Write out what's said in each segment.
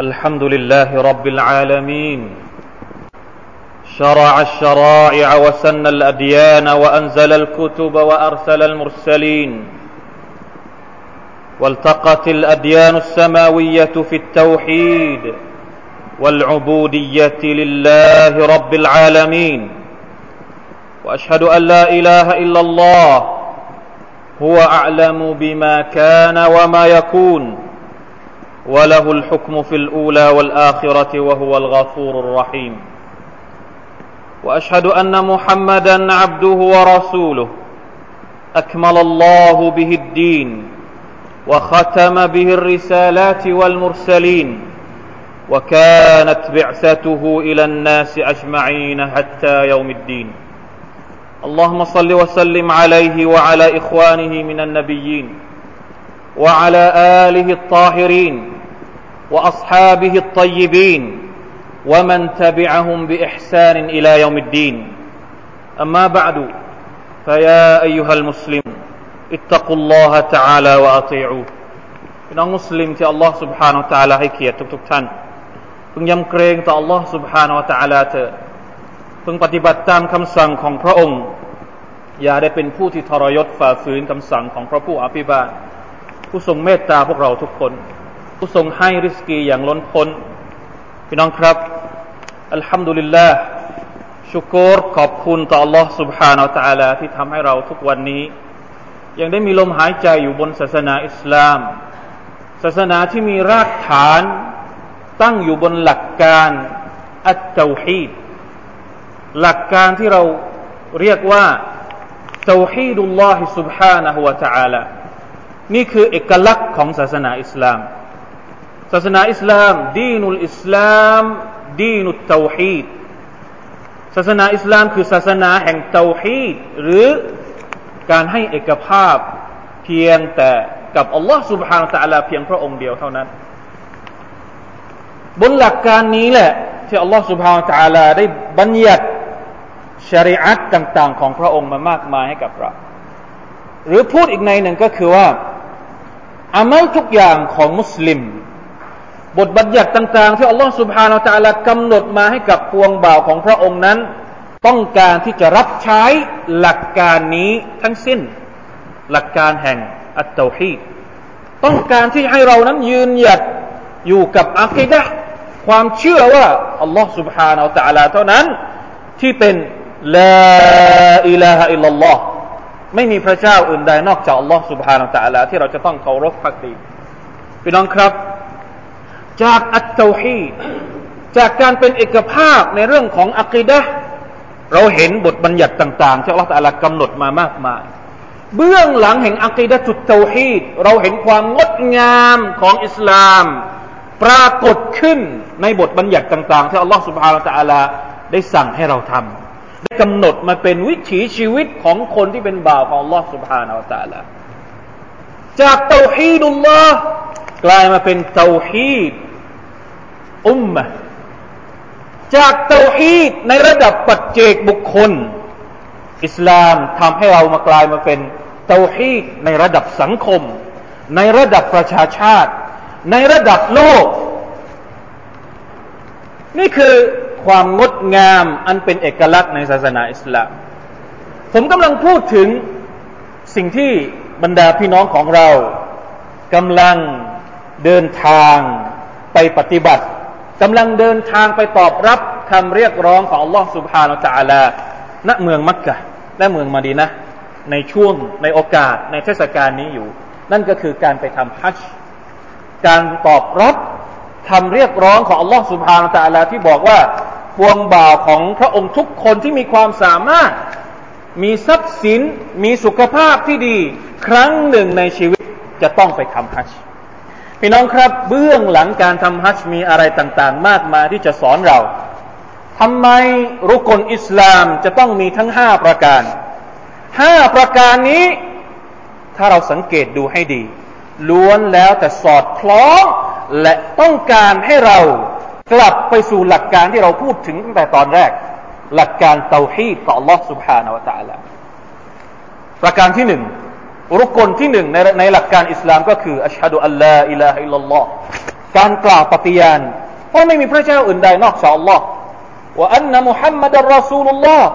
الحمد لله رب العالمين. شرع الشرائع وسن الأديان وأنزل الكتب وأرسل المرسلين. والتقت الأديان السماوية في التوحيد والعبودية لله رب العالمين. وأشهد أن لا إله إلا الله. هو أعلم بما كان وما يكون. وله الحكم في الأولى والآخرة وهو الغفور الرحيم. وأشهد أن محمدا عبده ورسوله. أكمل الله به الدين وختم به الرسالات والمرسلين. وكانت بعثته إلى الناس أجمعين حتى يوم الدين. اللهم صل وسلم عليه وعلى إخوانه من النبيين وعلى آله الطاهرين وأصحابه الطيبين ومن تبعهم بإحسان إلى يوم الدين أما بعد فيا أيها المسلم اتقوا الله تعالى وأطيعوه พี่น้องมุสลิมที่อัลลอฮ์ سبحانه และ تعالى ให้เกียรติทุกๆท่านพึงยำเกรงต่ออัลลอฮ์ سبحانه และ تعالى เถิดพึงปฏิบัติตามคำสั่งของพระองค์ อย่าได้เป็นผู้ที่ทรยศฝ่าฝืนคำสั่งของพระผู้อภิบาลผู้ทรงเมตตาพวกเราทุกคน ผู้ทรงให้ริสกีอย่างล้นพ้นพี่น้องครับอัลฮัมดุลิลลาห์ชุกรขอบคุณต่อ Allah سبحانه และ تعالى ที่ทำให้เราทุกวันนี้ ยังได้มีลมหายใจอยู่บนศาสนาอิสลาม ศาสนาที่มีรากฐานตั้งอยู่บนหลักการอัตเตาฮีดหลักการที่เราเรียกว่าเตาฮีดุลลอฮิ سبحانه และ تعالى นี่คือเอกลักษณ์ของศาสนาอิสลาม ศาสนาอิสลาม ดีนุลอิสลามดีนุตเตาฮีดศาสนาอิสลามคือศาสนาแห่งเตาฮีดหรือการให้เอกภาพเพียงแต่กับอัลลอฮ์ سبحانه และ تعالى เพียงพระองค์เดียวเท่านั้น บนหลักการนี้แหละ ที่อัลลอฮ์ سبحانه และ تعالى ได้บัญญัติชริอัตต่างๆ ของพระองค์มามากมายให้กับเรา หรือพูดอีกในหนึ่งก็คือว่าอามัลทุกอย่างของมุสลิม บทบัญญัติต่างๆ ที่อัลลอฮฺสุบฮานาอัลลอฮฺกำหนดมาให้กับพวงบ่าวของพระองค์นั้น ต้องการที่จะรับใช้หลักการนี้ทั้งสิ้น หลักการแห่งอัตโตฮีต้องการที่ให้เรานั้นยืนหยัดอยู่กับอัคดะความเชื่อว่าอัลลอฮฺ سبحانه และ تعالى เท่านั้น ที่เป็นลาอิลาฮะอิลลัลลอฮ์ไม่มีพระเจ้าอื่นใดนอกจากอัลลอฮ์ سبحانه และ تعالى ที่เราจะต้องเคารพพักดีพี่น้องครับ จากอัตโตฮีจากการเป็นเอกภาพในเรื่องของอัคดะเราเห็นบทบัญญัติต่างๆที่อัลลอฮฺตะลากำหนดมามากมาย เบื้องหลังแห่งอัคีดะตุตเตาฮีดเราเห็นความงดงามของอิสลาม ปรากฏขึ้นในบทบัญญัติต่างๆที่อัลลอฮฺสุบฮานาตะลาได้สั่งให้เราทำได้กำหนดมาเป็นวิถีชีวิตของคนที่เป็นบ่าวของอัลลอฮฺสุบฮานาตะลาจากเตาฮีดุลลอฮ์ กลายมาเป็นเตาฮีดอุมมะจากเตาฮีดในระดับปัจเจกบุคคล อิสลามทำให้เรามากลายมาเป็นเตาฮีดในระดับสังคม ในระดับประชาชาติ ในระดับโลก นี่คือความงดงามอันเป็นเอกลักษณ์ในศาสนาอิสลาม ผมกำลังพูดถึงสิ่งที่บรรดาพี่น้องของเรากำลัง เดินทางไปปฏิบัติกำลังเดินทางไปตอบรับคำเรียกร้องของอัลลอฮ์สุบฮานาจาลาณเมืองมักกะและเมืองมาดีนะในช่วงในโอกาสในเทศกาลนี้อยู่ นั่นก็คือการไปทำฮัจการตอบรับคำเรียกร้องของอัลลอฮ์สุบฮานาจาลาที่บอกว่าพวงบ่าวของพระองค์ทุกคนที่มีความสามารถ มีทรัพย์สิน มีสุขภาพที่ดี ครั้งหนึ่งในชีวิตจะต้องไปทำฮัจญ์ พี่น้องครับเบื้องหลังการทำฮัจจ์มีอะไรต่างๆ มากมายที่จะสอนเราทำไมรุกลอิสลามจะต้องมีทั้งห้าประการห้าประการนี้ ถ้าเราสังเกตดูให้ดี ล้วนแล้วแต่สอดคล้อง และต้องการให้เรากลับไปสู่หลักการที่เราพูดถึงตั้งแต่ตอนแรก หลักการเตาฮีดต่อ Allah سبحانه และ تعالى ประการที่หนึ่ง รุกลที่หนึ่งในในหลักการอิสลามก็คืออัชฮะดุอัลลอฮ์อิลาฮิลลอฮ์การกล่าวปฏิญาณว่าไม่มีพระเจ้าอื่นใดนอกจากอัลลอฮ์ว่าอันนมุฮัมมัดรอซูลุลลอฮ์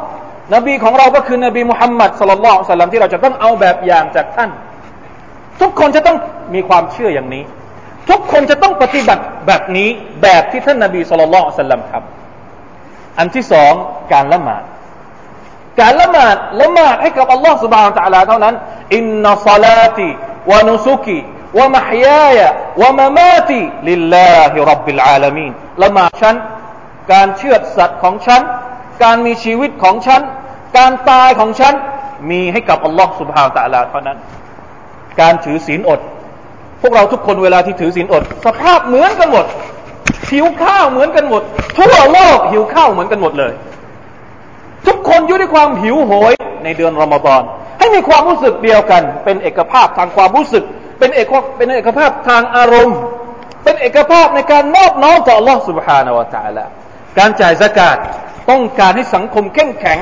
นบีของเราก็คือนบีมุฮัมมัดสลลัลลอฮุสัลลัมที่เราจะต้องเอาแบบอย่างจากท่าน ทุกคนจะต้องมีความเชื่ออย่างนี้ ทุกคนจะต้องปฏิบัติแบบนี้แบบที่ท่านนบีสุลต่านสัลลัมทำอันที่สองการละหมาด การละหมาดละหมาดให้กับอัลลอฮ์สุบานตะเท่านั้นอินนัสลาติวะนุสุกีวะมหยายะวะมามาติลิลลาฮิรับบิลอาลามีนละหมาดฉันการเชื่อสัตว์ของฉัน การมีชีวิตของฉัน การตายของฉัน มีให้กับ Allah ฮ์สุบฮาวตะลาเท่านั้น การถือศีลอด พวกเราทุกคนเวลาที่ถือศีลอด สภาพเหมือนกันหมด หิวข้าวเหมือนกันหมด ทั่วโลกหิวข้าวเหมือนกันหมดเลย ทุกคนอยู่ด้วยความหิวโหยในเดือนรอมฎอนให้มีความรู้สึกเดียวกัน เป็นเอกภาพทางความรู้สึก เป็นเอกเป็นเอกภาพทางอารมณ์ เป็นเอกภาพในการมอบน้อมต่อ Allah سبحانه และ تعالى การจ่ายสกาดต้องการให้สังคมเข้มแข็ง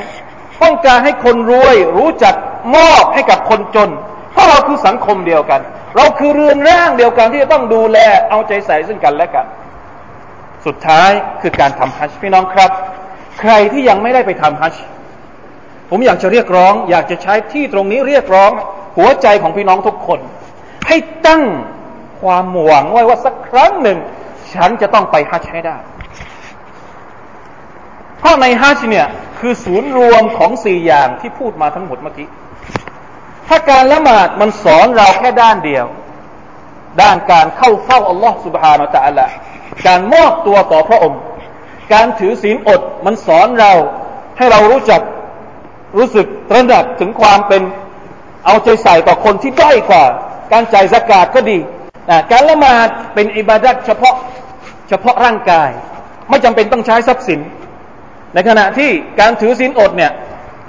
ต้องการให้คนรวยรู้จักมอบให้กับคนจน เพราะเราคือสังคมเดียวกัน เราคือเรือนร่างเดียวกันที่จะต้องดูแลเอาใจใส่ซึ่งกันและกัน สุดท้ายคือการทำฮัจญ์พี่น้องครับ ใครที่ยังไม่ได้ไปทำฮัจจ์ผมอยากจะเรียกร้อง อยากจะใช้ที่ตรงนี้เรียกร้อง หัวใจของพี่น้องทุกคน ให้ตั้งความหวังไว้ว่าสักครั้งหนึ่ง ฉันจะต้องไปฮัจจ์ให้ได้ เพราะในฮัจจ์เนี่ยคือศูนย์รวมของสี่อย่างที่พูดมาทั้งหมดเมื่อกี้ ถ้าการละหมาดมันสอนเราแค่ด้านเดียว ด้านการเข้าเฝ้าอัลลอฮ์สุบฮานาตะอัลละการมอบตัวต่อพระองค์ การถือศีลอดมันสอนเราให้เรารู้จักรู้สึกตระหนักถึงความเป็นเอาใจใส่ต่อคนที่ด้อยกว่า การจ่ายสกาดก็ดีการละหมาดเป็นอิบาดัตเฉพาะเฉพาะร่างกาย ไม่จำเป็นต้องใช้ทรัพย์สิน ในขณะที่การถือศีลอดเนี่ย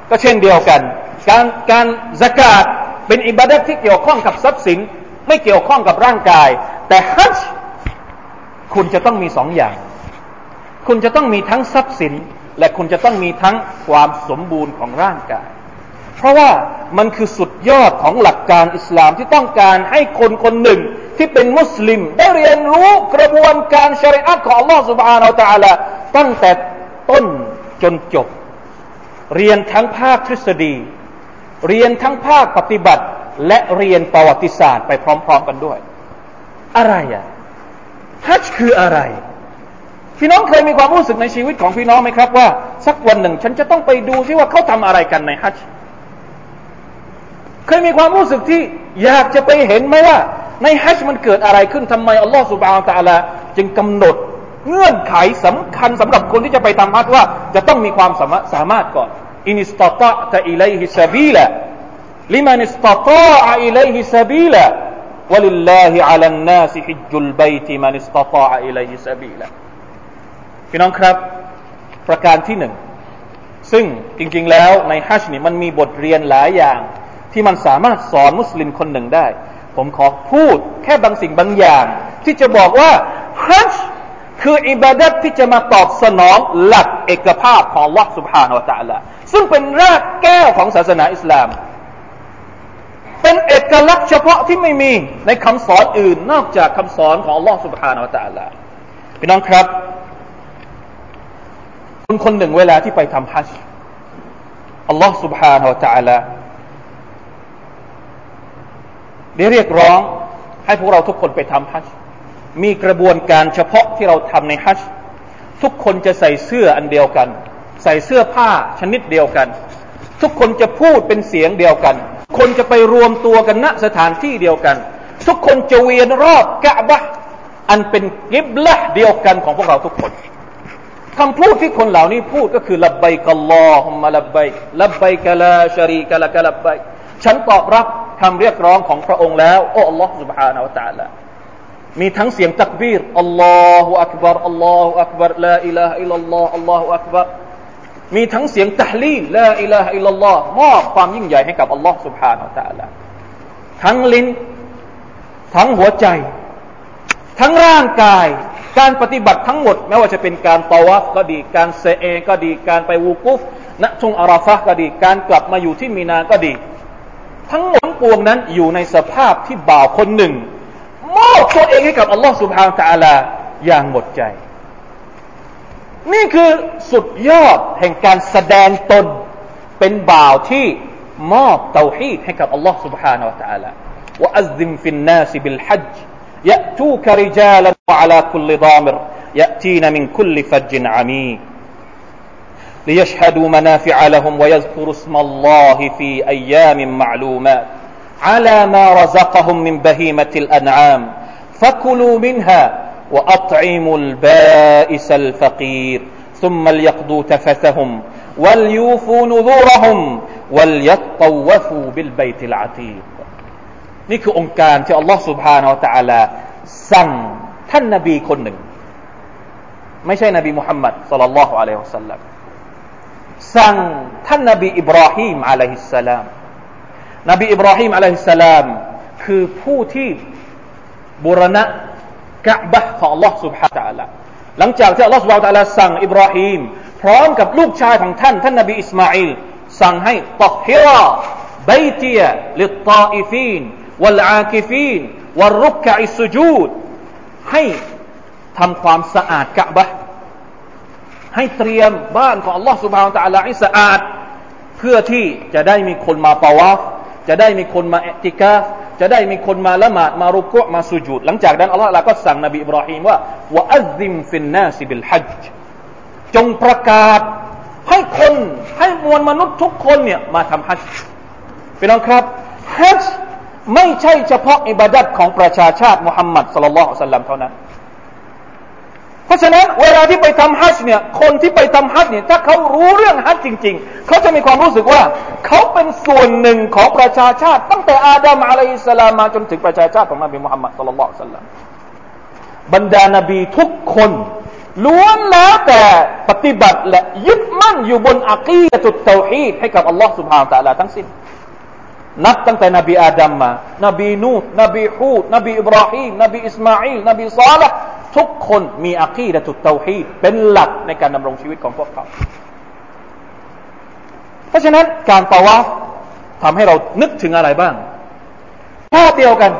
ก็เช่นเดียวกัน การการสกาดเป็นอิบาดัตที่เกี่ยวข้องกับทรัพย์สิน ไม่เกี่ยวข้องกับร่างกาย แต่ฮัจคุณจะต้องมีสองอย่าง คุณจะต้องมีทั้งทรัพย์สิน และคุณจะต้องมีทั้งความสมบูรณ์ของร่างกาย เพราะว่ามันคือสุดยอดของหลักการอิสลามที่ต้องการให้คนคนหนึ่งที่เป็นมุสลิม ได้เรียนรู้กระบวนการชริอะห์ของอัลลอฮฺสุบฮานาอัลลอฮตั้งแต่ต้นจนจบ เรียนทั้งภาคทฤษฎี เรียนทั้งภาคปฏิบัติ และเรียนประวัติศาสตร์ไปพร้อม ๆ กันด้วย อะไรอะฮัจคืออะไร พี่น้องเคยมีความรู้สึกในชีวิตของพี่น้องไหมครับว่า สักวันหนึ่ง ฉันจะต้องไปดูซิว่าเขาทำอะไรกันในฮัจจ์เคยมีความรู้สึกที่อยากจะไปเห็นไหมว่า ในฮัจจ์มันเกิดอะไรขึ้นทำไมอัลลอฮฺ سبحانه وتعالىจึงกำหนดเงื่อนไขสำคัญสำหรับคนที่จะไปทำฮัจจ์ว่า จะต้องมีความสามารถก่อนإن استطعت إليه سبيلا لمن استطاع إليه سبيلا ولله على الناس حج البيت من استطاع إليه سبيلا พี่น้องครับ ประการที่หนึ่งซึ่งจริงๆแล้วในฮัจญ์นี่มันมีบทเรียนหลายอย่าง ที่มันสามารถสอนมุสลิมคนหนึ่งได้ ผมขอพูดแค่บางสิ่งบางอย่าง ที่จะบอกว่าฮัจญ์คืออิบาดัตที่จะมาตอบสนองหลักเอกภาพของลอสุภาโนตะละซึ่งเป็นรากแก้วของศาสนาอิสลาม เป็นเอกลักษณ์เฉพาะที่ไม่มีในคำสอนอื่นนอกจากคำสอนของลอสุภาโนตะละพี่น้องครับ คนคนหนึ่งเวลาที่ไปทำฮัจจ์อัลลอฮ์ سبحانه และ تعالى ได้เรียกร้องให้พวกเราทุกคนไปทำฮัจจ์มีกระบวนการเฉพาะที่เราทำในฮัจจ์ทุกคนจะใส่เสื้ออันเดียวกัน ใส่เสื้อผ้าชนิดเดียวกัน ทุกคนจะพูดเป็นเสียงเดียวกัน คนจะไปรวมตัวกันณสถานที่เดียวกัน ทุกคนจะเวียนรอบกะบะอันเป็นกิบละเดียวกันของพวกเราทุกคน คำพูดที่คนเหล่านี้พูดก็คือลับไบกัลลอฮุมะลับไบลับไบกะลาชารีกะละกะลับไบฉันตอบรับคำเรียกร้องของพระองค์แล้วโอ้ Allah سبحانه และ تعالى มีทั้งเสียงตักบีรอัลลอฮฺอักบารอัลลอฮฺอักบารลาอิลาฮอิลลัลลอฮฺอัลลอฮฺอักบารมีทั้งเสียงตะลีลาอิลาฮอิลลัลลอฮฺมอบความยิ่งใหญ่ให้กับอัลลอฮฺ سبحانه และ تعالى ทั้งลิ้นทั้งหัวใจ ทั้งร่างกาย การปฏิบัติทั้งหมดไม่ว่าจะเป็นการตาวฟก็ดี การเซเอก็ดี การไปวูกุฟณชงอาราฟะก็ดี การกลับมาอยู่ที่มีนาก็ดี ทั้งหมดปวงนั้นอยู่ในสภาพที่บ่าวคนหนึ่ง ม มอบตัวเองให้กับอัลลอฮ์ سبحانه และ تعالى อย่างหมดใจ นี่คือสุดยอดแห่งการแสดงตนเป็นบ่าวที่มอบเตาฮีดให้กับอัลลอฮ์ سبحانه และ تعالى وأذن في الناس بالحج يأتوك رجالا وعلى كل ضامر يأتين من كل فج عميق. ليشهدوا منافع لهم ويذكروا اسم الله في أيام معلومات. على ما رزقهم من بهيمة الأنعام فكلوا منها وأطعموا البائس الفقير. ثم ليقضوا تفثهم وليوفوا نذورهم وليطوفوا بالبيت العتيق. นี่คือองค์การที่อัลลอฮ์ سبحانه และ تعالى สั่งท่านนบีคนหนึ่ง ไม่ใช่นบีมุฮัมมัดสัลลัลลอฮุอะลัยฮิวะสัลลัมสั่งท่านนบีอิบราฮิมอะลัยฮิสสลามนบีอิบราฮิมอะลัยฮิสสลามคือผู้ที่บูรณะกะบะของ Allah سبحانه และ تعالى หลังจากที่ Allah سبحانه และ تعالى สั่งอิบราฮิมพร้อมกับลูกชายของท่านท่านนบีอิสมาอิลสั่งให้ตอฮิราบยตียลิตตาอิฟีน วัลอาคิฟีนวัลรุกกะอิสุจูดให้ทำความสะอาดกะบะให้เตรียมบ้านของ Allah سبحانه และ تعالى ให้สะอาด เพื่อที่จะได้มีคนมาปาวาฟจะได้มีคนมาเอติกาจะได้มีคนมาละหมาดมารุกุมาสุญูดหลังจากนั้นอัลลอฮฺก็สั่งนบีอิบราฮิมว่าวะอัลซิมฟินนาสิบิลฮัจจงประกาศให้คนให้มวลมนุษย์ทุกคนเนี่ยมาทำฮัจพี่น้องครับฮัจ ไม่ใช่เฉพาะอิบาดัตของประชาชาติมุฮัมมัดสุลลัลสัลลัมเท่านั้น เพราะฉะนั้นเวลาที่ไปทำฮัจญ์เนี่ยคนที่ไปทำฮัจญ์เนี่ยถ้าเขารู้เรื่องฮัจญ์จริง ๆ เขาจะมีความรู้สึกว่า เขาเป็นส่วนหนึ่งของประชาชาติ ตั้งแต่อาดัมอะลัยสลามมาจนถึงประชาชาติของนบีมุฮัมมัดصلى الله عليه وسلمบรรดานบีทุกคนล้วนแล้วแต่ปฏิบัติและยึดมั่นอยู่บนعقيدة التوحيدให้กับอัลลอฮ์سبحانه وتعالىทั้งสิ้น นับตั้งแต่นบีอาดัมมา นบีนูห์บีฮูดนบีอิบราฮิมนบีอิสมาอิลนบีซอลิห์ทุกคนมีعقيدة التوحيدเป็นหลักในการดำรงชีวิตของพวกเขา เพราะฉะนั้นการตะวาทำให้เรานึกถึงอะไรบ้างภาพเดียวกัน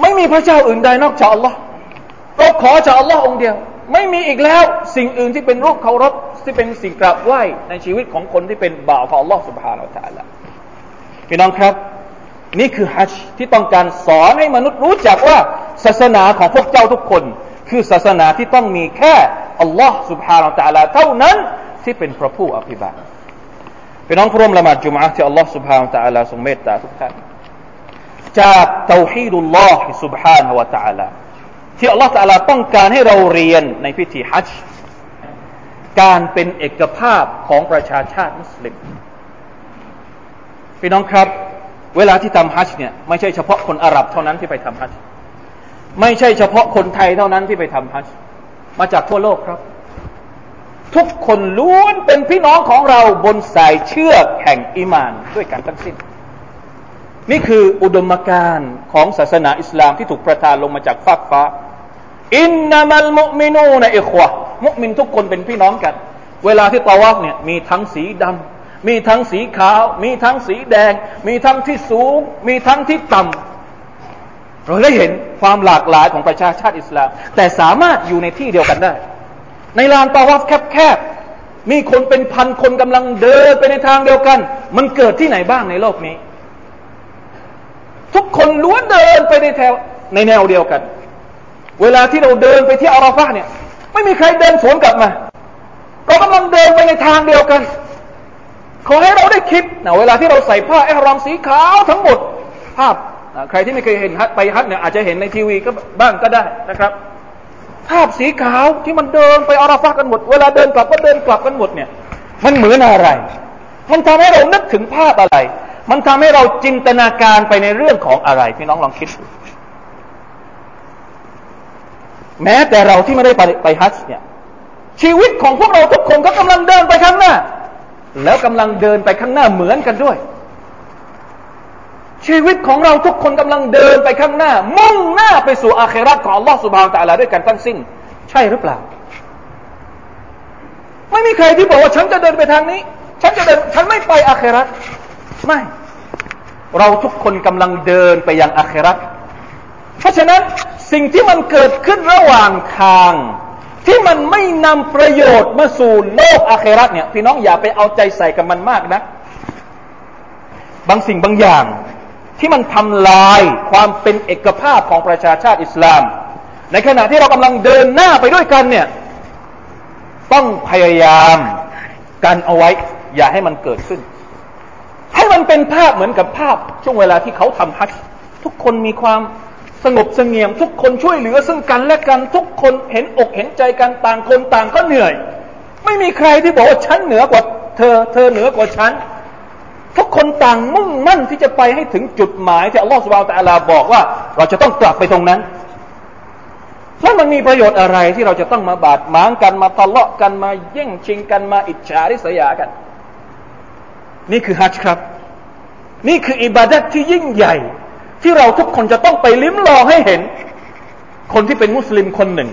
ไม่มีพระเจ้าอื่นใดนอกจากอัลลอฮ์เราขอจากอัลลอฮ์องเดียว ไม่มีอีกแล้วสิ่งอื่นที่เป็นรูปเคารพที่เป็นสิ่งกราบไหว้ในชีวิตของคนที่เป็นบ่าวของอัลลอฮ์สุบฮานาอัลลอฮ์ พี่น้องครับ นี่คือฮัจที่ต้องการสอนให้มนุษย์รู้จักว่า ศาสนาของพวกเจ้าทุกคน คือศาสนาที่ต้องมีแค่อัลลอฮ์สุบฮานาตะลาเท่านั้นที่เป็นพระผู้อภิบาลพี่น้องร่วมละหมาดจุมอที่อัลลอฮ์สุบฮานาตะลาทรงเมตตาทุกท่านจากเตาฮีดุลลอฮ์สุบฮานาวะตะลาที่อัลลอฮ์ตะลาต้องการให้เราเรียนในพิธีฮัจการเป็นเอกภาพของประชาชาติมุสลิม พี่น้องครับ เวลาที่ทำฮัจจ์เนี่ยไม่ใช่เฉพาะคนอาหรับเท่านั้นที่ไปทำฮัจจ์ไม่ใช่เฉพาะคนไทยเท่านั้นที่ไปทำฮัจจ์มาจากทั่วโลกครับ ทุกคนล้วนเป็นพี่น้องของเราบนสายเชือกแห่งอิมานด้วยกันทั้งสิ้น นี่คืออุดมการณ์ของศาสนาอิสลามที่ถูกประทานลงมาจากฟากฟ้าอินนามัลมุมินูนะอิควะมุมินทุกคนเป็นพี่น้องกัน เวลาที่ตาวาฟเนี่ยมีทั้งสีดำ มีทั้งสีขาว มีทั้งสีแดง มีทั้งที่สูง มีทั้งที่ต่ำเราได้เห็นความหลากหลายของประชาชาติอิสลาม แต่สามารถอยู่ในที่เดียวกันได้ ในลานตาวาฟแคบๆมีคนเป็นพันคนกำลังเดินไปในทางเดียวกัน มันเกิดที่ไหนบ้างในโลกนี้ ทุกคนล้วนเดินไปในแถวในแนวเดียวกัน เวลาที่เราเดินไปที่อาราฟะเนี่ย ไม่มีใครเดินสวนกลับมา เรากำลังเดินไปในทางเดียวกัน ขอให้เราได้คิดนะเวลาที่เราใส่ผ้าแอรอมสีขาวทั้งหมด ภาพใครที่ไม่เคยเห็นฮัทไปฮัทเนี่ยอาจจะเห็นในทีวีก็บ้างก็ได้นะครับ ภาพสีขาวที่มันเดินไปอาราฟะกันหมด เวลาเดินกลับก็เดินกลับกันหมดเนี่ย มันเหมือนอะไร มันทำให้เรานึกถึงภาพอะไร มันทำให้เราจินตนาการไปในเรื่องของอะไรพี่น้องลองคิด แม้แต่เราที่ไม่ได้ไปไปฮัจจ์เนี่ยชีวิตของพวกเราทุกคนก็กำลังเดินไปข้างหน้า แล้วกำลังเดินไปข้างหน้าเหมือนกันด้วย ชีวิตของเราทุกคนกำลังเดินไปข้างหน้า มุ่งหน้าไปสู่อาเคราตของอัลลอสุบฮานตะลาด้วยกันทั้งสิ้น ใช่หรือเปล่า ไม่มีใครที่บอกว่าฉันจะเดินไปทางนี้ ฉันจะเดินฉันไม่ไปอาเคราตไม่ เราทุกคนกำลังเดินไปยังอาเคราตเพราะฉะนั้นสิ่งที่มันเกิดขึ้นระหว่างทาง ที่มันไม่นำประโยชน์มาสู่โลกอาเครัตเนี่ยพี่น้องอย่าไปเอาใจใส่กับมันมากนะ บางสิ่งบางอย่าง ที่มันทำลายความเป็นเอกภาพของประชาชาติอิสลาม ในขณะที่เรากำลังเดินหน้าไปด้วยกันเนี่ย ต้องพยายามกันเอาไว้ อย่าให้มันเกิดขึ้น ให้มันเป็นภาพเหมือนกับภาพช่วงเวลาที่เขาทำฮัจทุกคนมีความ สงบเสงี่ยมทุกคนช่วยเหลือ ซึ่งกันและกันทุกคนเห็นอกเห็นใจกันต่างคนต่างก็เหนื่อย ไม่มีใครที่บอกว่าฉันเหนือกว่าเธอ เธอเหนือกว่าฉันทุกคนต่างมุ่งมั่นที่จะไปให้ถึงจุดหมายที่อัลลอฮฺสุบไบร์ตะลาบอกว่า เราจะต้องกลับไปตรงนั้นแล้วมันมีประโยชน์อะไรที่เราจะต้องมาบาดหมางกันมาทะเลาะกันมาแย่งชิงกันมาอิจฉาริษยากัน นี่คือฮัจครับ นี่คืออิบาดัตที่ยิ่งใหญ่ ที่เราทุกคนจะต้องไปลิ้มลองให้เห็น คนที่เป็นมุสลิมคนหนึ่ง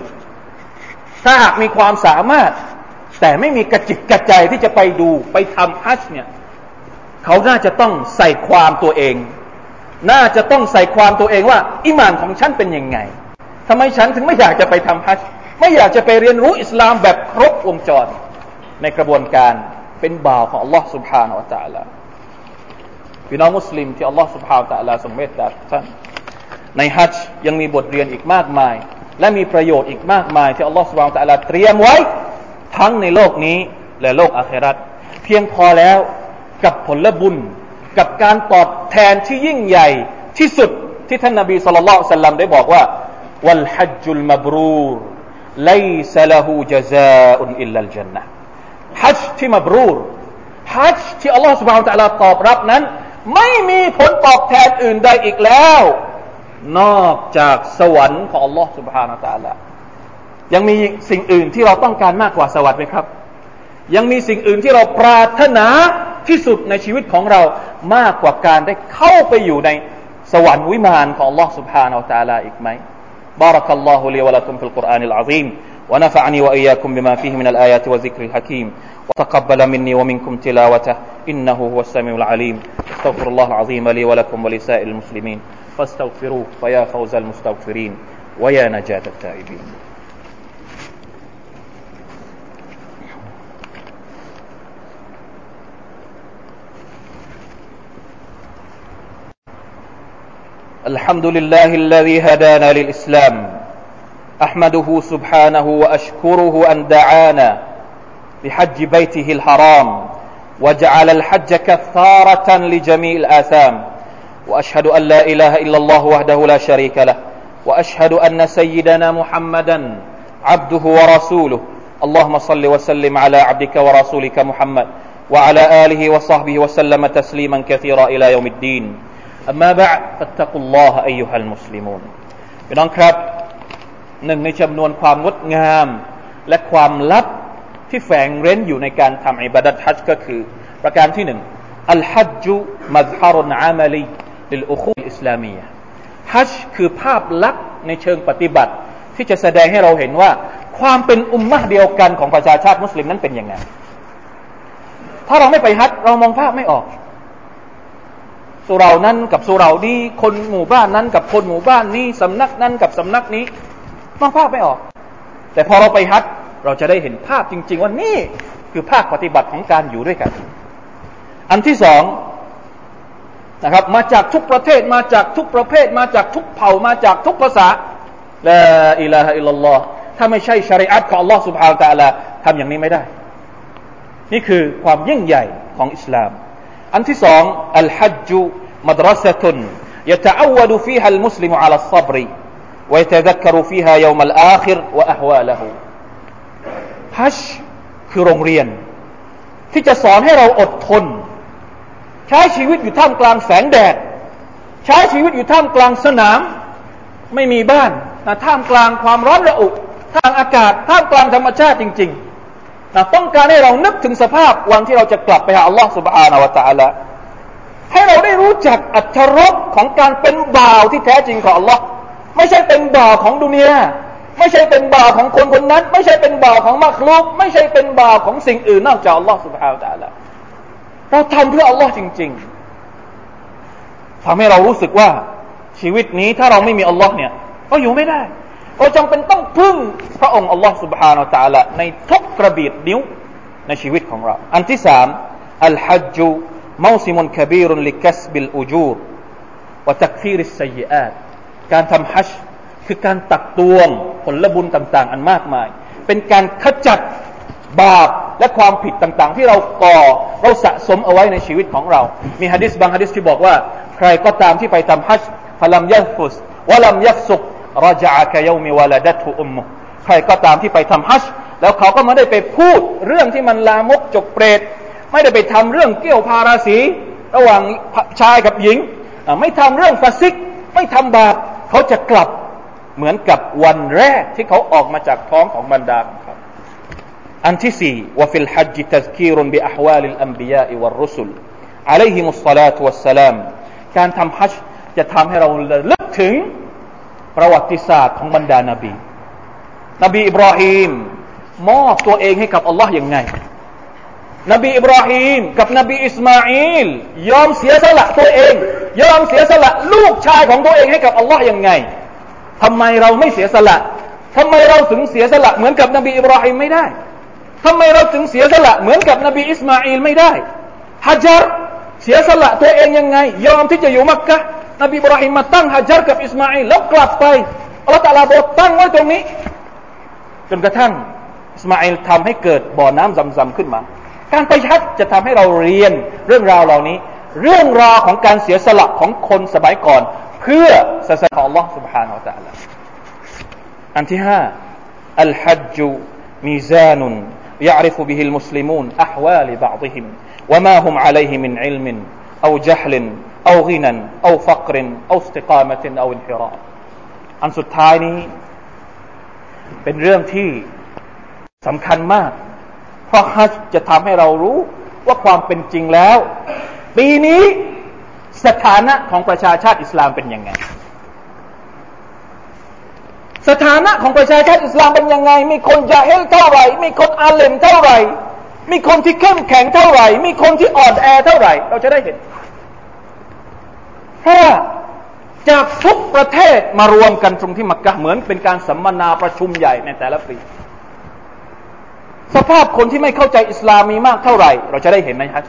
ถ้าหากมีความสามารถ แต่ไม่มีกระจิตกระใจที่จะไปดูไปทำฮัจเนี่ยเขาน่าจะต้องใส่ความตัวเอง น่าจะต้องใส่ความตัวเองว่า อิมานของฉันเป็นยังไงทำไมฉันถึงไม่อยากจะไปทำฮัจไม่อยากจะไปเรียนรู้อิสลามแบบครบวงจร ในกระบวนการเป็นบ่าวของอัลลอ พี่น้องมุสลิมที่อัลลอฮฺสุบฮาวตะลาทรงเมตตาท่านในฮัจจ์ยังมีบทเรียนอีกมากมาย และมีประโยชน์อีกมากมาย ที่อัลลอฮฺสุบฮาวตะลาเตรียมไว้ ทั้งในโลกนี้และโลกอาเครัตเพียงพอแล้วกับผลบุญ กับการตอบแทนที่ยิ่งใหญ่ที่สุดที่ท่านนาบีสุลต่านสัลลัมได้บอกว่าวัลฮัจจุลมับรูรไลซละฮูจซาอุนอิลลัลจันนะฮัจที่มบรูรฮัจที่อัลลอฮฺสุบฮาวตะลาตอบรับนั้น ไม่มีผลตอบแทนอื่นใดอีกแล้ว นอกจากสวรรค์ของอัลลอฮฺ سبحانه และ تعالى ยังมีสิ่งอื่นที่เราต้องการมากกว่าสวรรค์ไหมครับ ยังมีสิ่งอื่นที่เราปรารถนาที่สุดในชีวิตของเรามากกว่าการได้เข้าไปอยู่ในสวรรค์วิมานของ Allah سبحانه และ تعالى อีกไหม بارك الله لي ولكم في القرآن العظيم ونفعني وإياكم بما فيه من الآيات والذكر الحكيم وتقبل مني ومنكم تلاوته. إنه هو السميع العليم. استغفر الله العظيم لي ولكم ولسائر المسلمين. فاستغفروه فيا فوز المستغفرين ويا نجاة التائبين. الحمد لله الذي هدانا للإسلام. أحمده سبحانه وأشكره أن دعانا بحج بيته الحرام وجعل الحج كفارة لجميع الآثام. وأشهد أن لا إله إلا الله وحده لا شريك له. وأشهد أن سيدنا محمدا عبده ورسوله. اللهم صل وسلم على عبدك ورسولك محمد وعلى آله وصحبه وسلم تسليما كثيرا إلى يوم الدين. أما بعد فاتقوا الله أيها المسلمون. พี่น้องครับหนึ่งในจำนวนความงดงาม และความลับ ที่แฝงเร้นอยู่ในการทำอิบาดัตฮัจก็คือ ประการที่หนึ่งอัลฮัจจุมัซฮารุนอามาลีลิลอุคูอิสลามีฮัจคือภาพลักษณ์ในเชิงปฏิบัติ ที่จะแสดงให้เราเห็นว่า ความเป็นอุมมะเดียวกันของประชาชาติมุสลิมนั้นเป็นยังไงถ้าเราไม่ไปฮัจเรามองภาพไม่ออกสุรานั้นกับสุรานี้คนหมู่บ้านนั้นกับคนหมู่บ้านนี้สำนักนั้นกับสำนักนี้มองภาพไม่ออก แต่พอเราไปฮัท เราจะได้เห็นภาพจริง ๆ ว่านี่คือภาคปฏิบัติของการอยู่ด้วยกัน อันที่สองนะครับมาจากทุกประเทศมาจากทุกประเภท มาจากทุกเผ่ามาจากทุกภาษาละอิลาฮะอิลลัลลอฮ์ถ้าไม่ใช่ชริอัตของ Allah سبحانه และ تعالى ทำอย่างนี้ไม่ได้ นี่คือความยิ่งใหญ่ของอิสลามอันที่สองอัลฮัจจุมัดรสตุน يتعود فيها المسلم على الصبر ويتذكر فيها يوم الآخر وأهواله ฮัชคือโรงเรียน ที่จะสอนให้เราอดทน ใช้ชีวิตอยู่ท่ามกลางแสงแดด ใช้ชีวิตอยู่ท่ามกลางสนาม ไม่มีบ้านนะท่ามกลางความร้อนระอุท่ามอากาศท่ามกลางธรรมชาติจริงๆนะต้องการให้เรานึกถึงสภาพวันที่เราจะกลับไปหาอัลลอฮฺสุบฮานาวะตาละให้เราได้รู้จักอัตรรสของการเป็นบ่าวที่แท้จริงของอัลลอฮ์ไม่ใช่เป็นบ่าวของดุนย ไม่ใช่เป็นบาปของคนคนนั้น ไม่ใช่เป็นบาปของมักลุกไม่ใช่เป็นบาปของสิ่งอื่นนอกจากอัลลอฮฺสุบฮาวตาละเราทำเพื่ออัลลอฮ์จริง ๆทำให้เรารู้สึกว่าชีวิตนี้ถ้าเราไม่มีอัลลอฮ์เนี่ยก็อยู่ไม่ได้เราจำเป็นต้องพึ่งพระองค์อัลลอฮ์สุบฮานาตาละในทุกกระบีดนิ้วในชีวิตของเรา อันที่สามอัลฮัจจุมาวซิมุนคบีรุนลิกัสบิลอูจูร์วะตักฟีริสไซยอาตการทำฮัจคือการตักตวง ผลบุญต่างๆ อันมากมาย เป็นการขจัดบาปและความผิดต่างๆ ที่เราก่อเราสะสมเอาไว้ในชีวิตของเรา มีฮะดิษบางฮะดิษที่บอกว่า ใครก็ตามที่ไปทำฮัจฟลัมยัฟุสวะลัมยัฟสุกรจาคยามิวลาดัตุอุมมุใครก็ตามที่ไปทำฮัจแล้วเขาก็ไม่ได้ไปพูดเรื่องที่มันลามกจกเปรต ไม่ได้ไปทำเรื่องเกี่ยวพาราศีระหว่างชายกับหญิง ไม่ทำเรื่องฟาซิก ไม่ทำบาปเขาจะกลับ เหมือนกับวันแรกที่เขาออกมาจากท้องของบรรดาของเขาอันที่สี่وفي الحج تذكير بأحوال الأنبياء والرسل عليهم الصلاة والسلامการทำฮัจญ์จะทำให้เราลึกถึงประวัติศาสตร์ของบรรดานบี นบีอิบราฮิมมอบตัวเองให้กับอัลลอฮ์ยังไง นบีอิบราฮิมกับนบีอิสมาอิลยอมเสียสละตัวเอง ยอมเสียสละลูกชายของตัวเองให้กับอัลลอฮ์ยังไง ทำไมเราไม่เสียสละทำไมเราถึงเสียสละเหมือนกับนบีอิบราฮิมไม่ได้ทำไมเราถึงเสียสละเหมือนกับนบีอิสมาอิลไม่ได้ฮาญัรเสียสละตัวเองยังไง ยอมที่จะอยู่มักกะฮ์นบีอิบราฮิมมาทิ้งฮาญัรกับอิสมาอิลแล้วกลับไปอัลลอฮฺ تعالىบอกทิ้งไว้ตรงนี้ จนกระทั่งอิสมาอิลทำให้เกิดบ่อน้ำซัมซัมขึ้นมา การไปฮัจญ์จะทำให้เราเรียนเรื่องราวเหล่านี้ เรื่องราวของการเสียสละของคนสมัยก่อน เพื่อศาสนาของ Allah سبحانه และ تعالى อันที่ห้าอัลฮัจจุมีซาน يعرف به المسلمون أحوال بعضهم وما هم عليه من علم أو جهل أو غنى أو فقر أو استقامة أو انحراف อันสุดท้ายนี้ เป็นเรื่องที่สำคัญมาก เพราะฮัจจะทำให้เรารู้ว่าความเป็นจริงแล้ว ปีนี้ สถานะของประชาชาติอิสลามเป็นยังไง สถานะของประชาชาติอิสลามเป็นยังไง มีคนจะเฮลเท่าไหร่ มีคนอาเลมเท่าไหร่ มีคนที่เข้มแข็งเท่าไหร่ มีคนที่อ่อนแอเท่าไหร่ เราจะได้เห็นเพราจากทุกประเทศมารวมกันตรงที่มักกะเหมือนเป็นการสัมมนาประชุมใหญ่ในแต่ละปีสภาพคนที่ไม่เข้าใจอิสลามมีมากเท่าไหร่ เราจะได้เห็นในฮัจ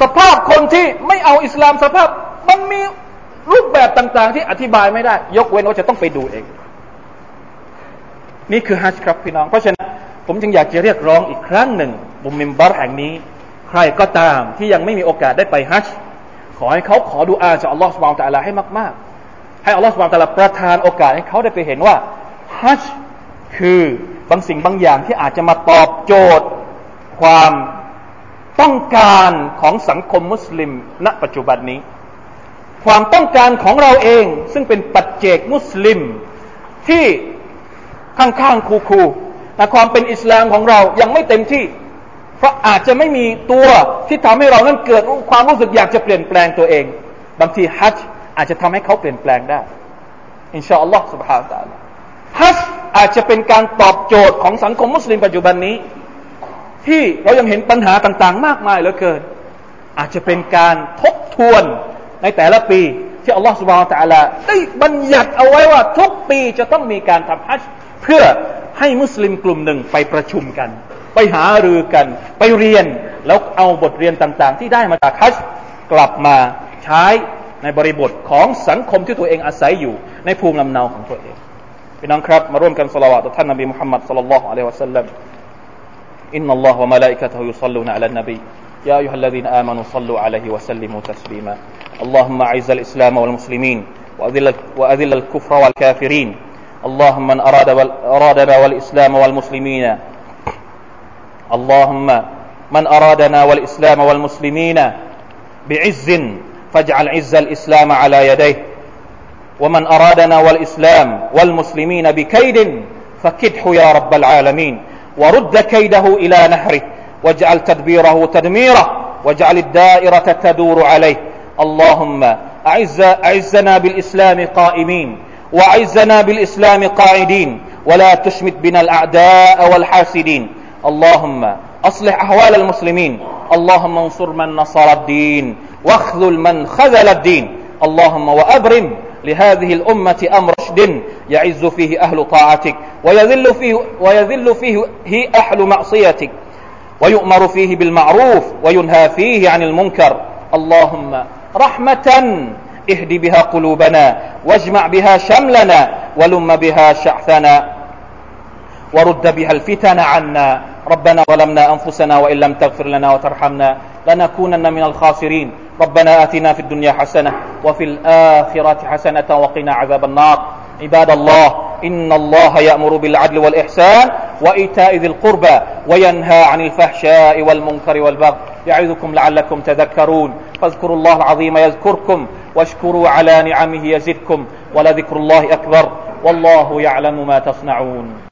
สภาพคนที่ไม่เอาอิสลามสภาพมันมีรูปแบบต่าง ๆ ที่อธิบายไม่ได้ ยกเว้นว่าจะต้องไปดูเอง นี่คือฮัจครับพี่น้อง เพราะฉะนั้น ผมจึงอยากจะเรียกร้องอีกครั้งหนึ่งบุมมิมบาร์แห่งนี้ ใครก็ตามที่ยังไม่มีโอกาสได้ไปฮัจขอให้เขาขอดูอาจากอัลลอฮฺสุบานตะลาให้มาก ๆ ให้อัลลอฮฺสุบานตะลาประทานโอกาสให้เขาได้ไปเห็นว่าฮัจคือบางสิ่งบางอย่างที่อาจจะมาตอบโจทย์ ความ ต้องการของสังคมมุสลิม ณ ปัจจุบันนี้ ความต้องการของเราเอง ซึ่งเป็นปัจเจกมุสลิม ที่ข้างๆคูๆต่ความเป็นอิสลามของเรายังไม่เต็มที่ เพราะอาจจะไม่มีตัวที่ทำให้เรานั้นเกิดความรู้สึกอยากจะเปลี่ยนแปลงตัวเอง บางทีฮัจอาจจะทำให้เขาเปลี่ยนแปลงได้ อินชาอัลลอฮฺสุบฮานตะลาฮัจอาจจะเป็นการตอบโจทย์ของสังคมมุสลิมปัจจุบันนี้ ที่เรายังเห็นปัญหาต่างๆ มากมายเหลือเกิน อาจจะเป็นการทบทวนในแต่ละปี ที่อัลลอฮฺสุบานตะลาได้บัญญัติเอาไว้ว่าทุกปีจะต้องมีการทำฮัจญ์เพื่อให้มุสลิมกลุ่มหนึ่งไปประชุมกัน ไปหารือกัน ไปเรียนแล้วเอาบทเรียนต่างๆ ที่ได้มาจากฮัจญ์กลับมาใช้ในบริบทของสังคมที่ตัวเองอาศัยอยู่ ในภูมิลำเนาของตัวเองพี่น้องครับ มาร่วมกันสละวะต่อท่านนบีมุฮัมมัดสลลัลลอฮุอะลัยวะสัลลัม إن الله وملائكته يصلون على النبي. يا أيها الذين آمنوا صلوا عليه وسلموا تسليما. اللهم أعز الإسلام والمسلمين وأذل, وأذل الكفر والكافرين. اللهم من أراد أرادنا والإسلام والمسلمين. اللهم من أرادنا والإسلام والمسلمين بعز فاجعل عز الإسلام على يديه. ومن أرادنا والإسلام والمسلمين بكيد فكده يا رب العالمين. ورد كيده إلى نهره واجعل تدبيره تدميره واجعل الدائرة تدور عليه. اللهم أعز أعزنا بالإسلام قائمين وأعزنا بالإسلام قاعدين ولا تشمت بنا الأعداء والحاسدين. اللهم أصلح أحوال المسلمين اللهم انصر من نصر الدين واخذل من خذل الدين. اللهم وأبرم لهذه الأمة أمر رشد يعز فيه أهل طاعتك ويذل فيه, ويذل فيه أهل معصيتك ويؤمر فيه بالمعروف وينهى فيه عن المنكر. اللهم رحمة اهد بها قلوبنا واجمع بها شملنا ولم بها شعثنا. ورد بها الفتن عنا. ربنا ظلمنا أنفسنا وإن لم تغفر لنا وترحمنا لنكونن من الخاسرين. ربنا آتنا في الدنيا حسنة وفي الآخرة حسنة وقنا عذاب النار. عباد الله إن الله يأمر بالعدل والإحسان وإيتاء ذي القربى وينهى عن الفحشاء والمنكر والبغي. يعظكم لعلكم تذكرون. فاذكروا الله العظيم يذكركم واشكروا على نعمه يزدكم ولذكر الله أكبر. والله يعلم ما تصنعون.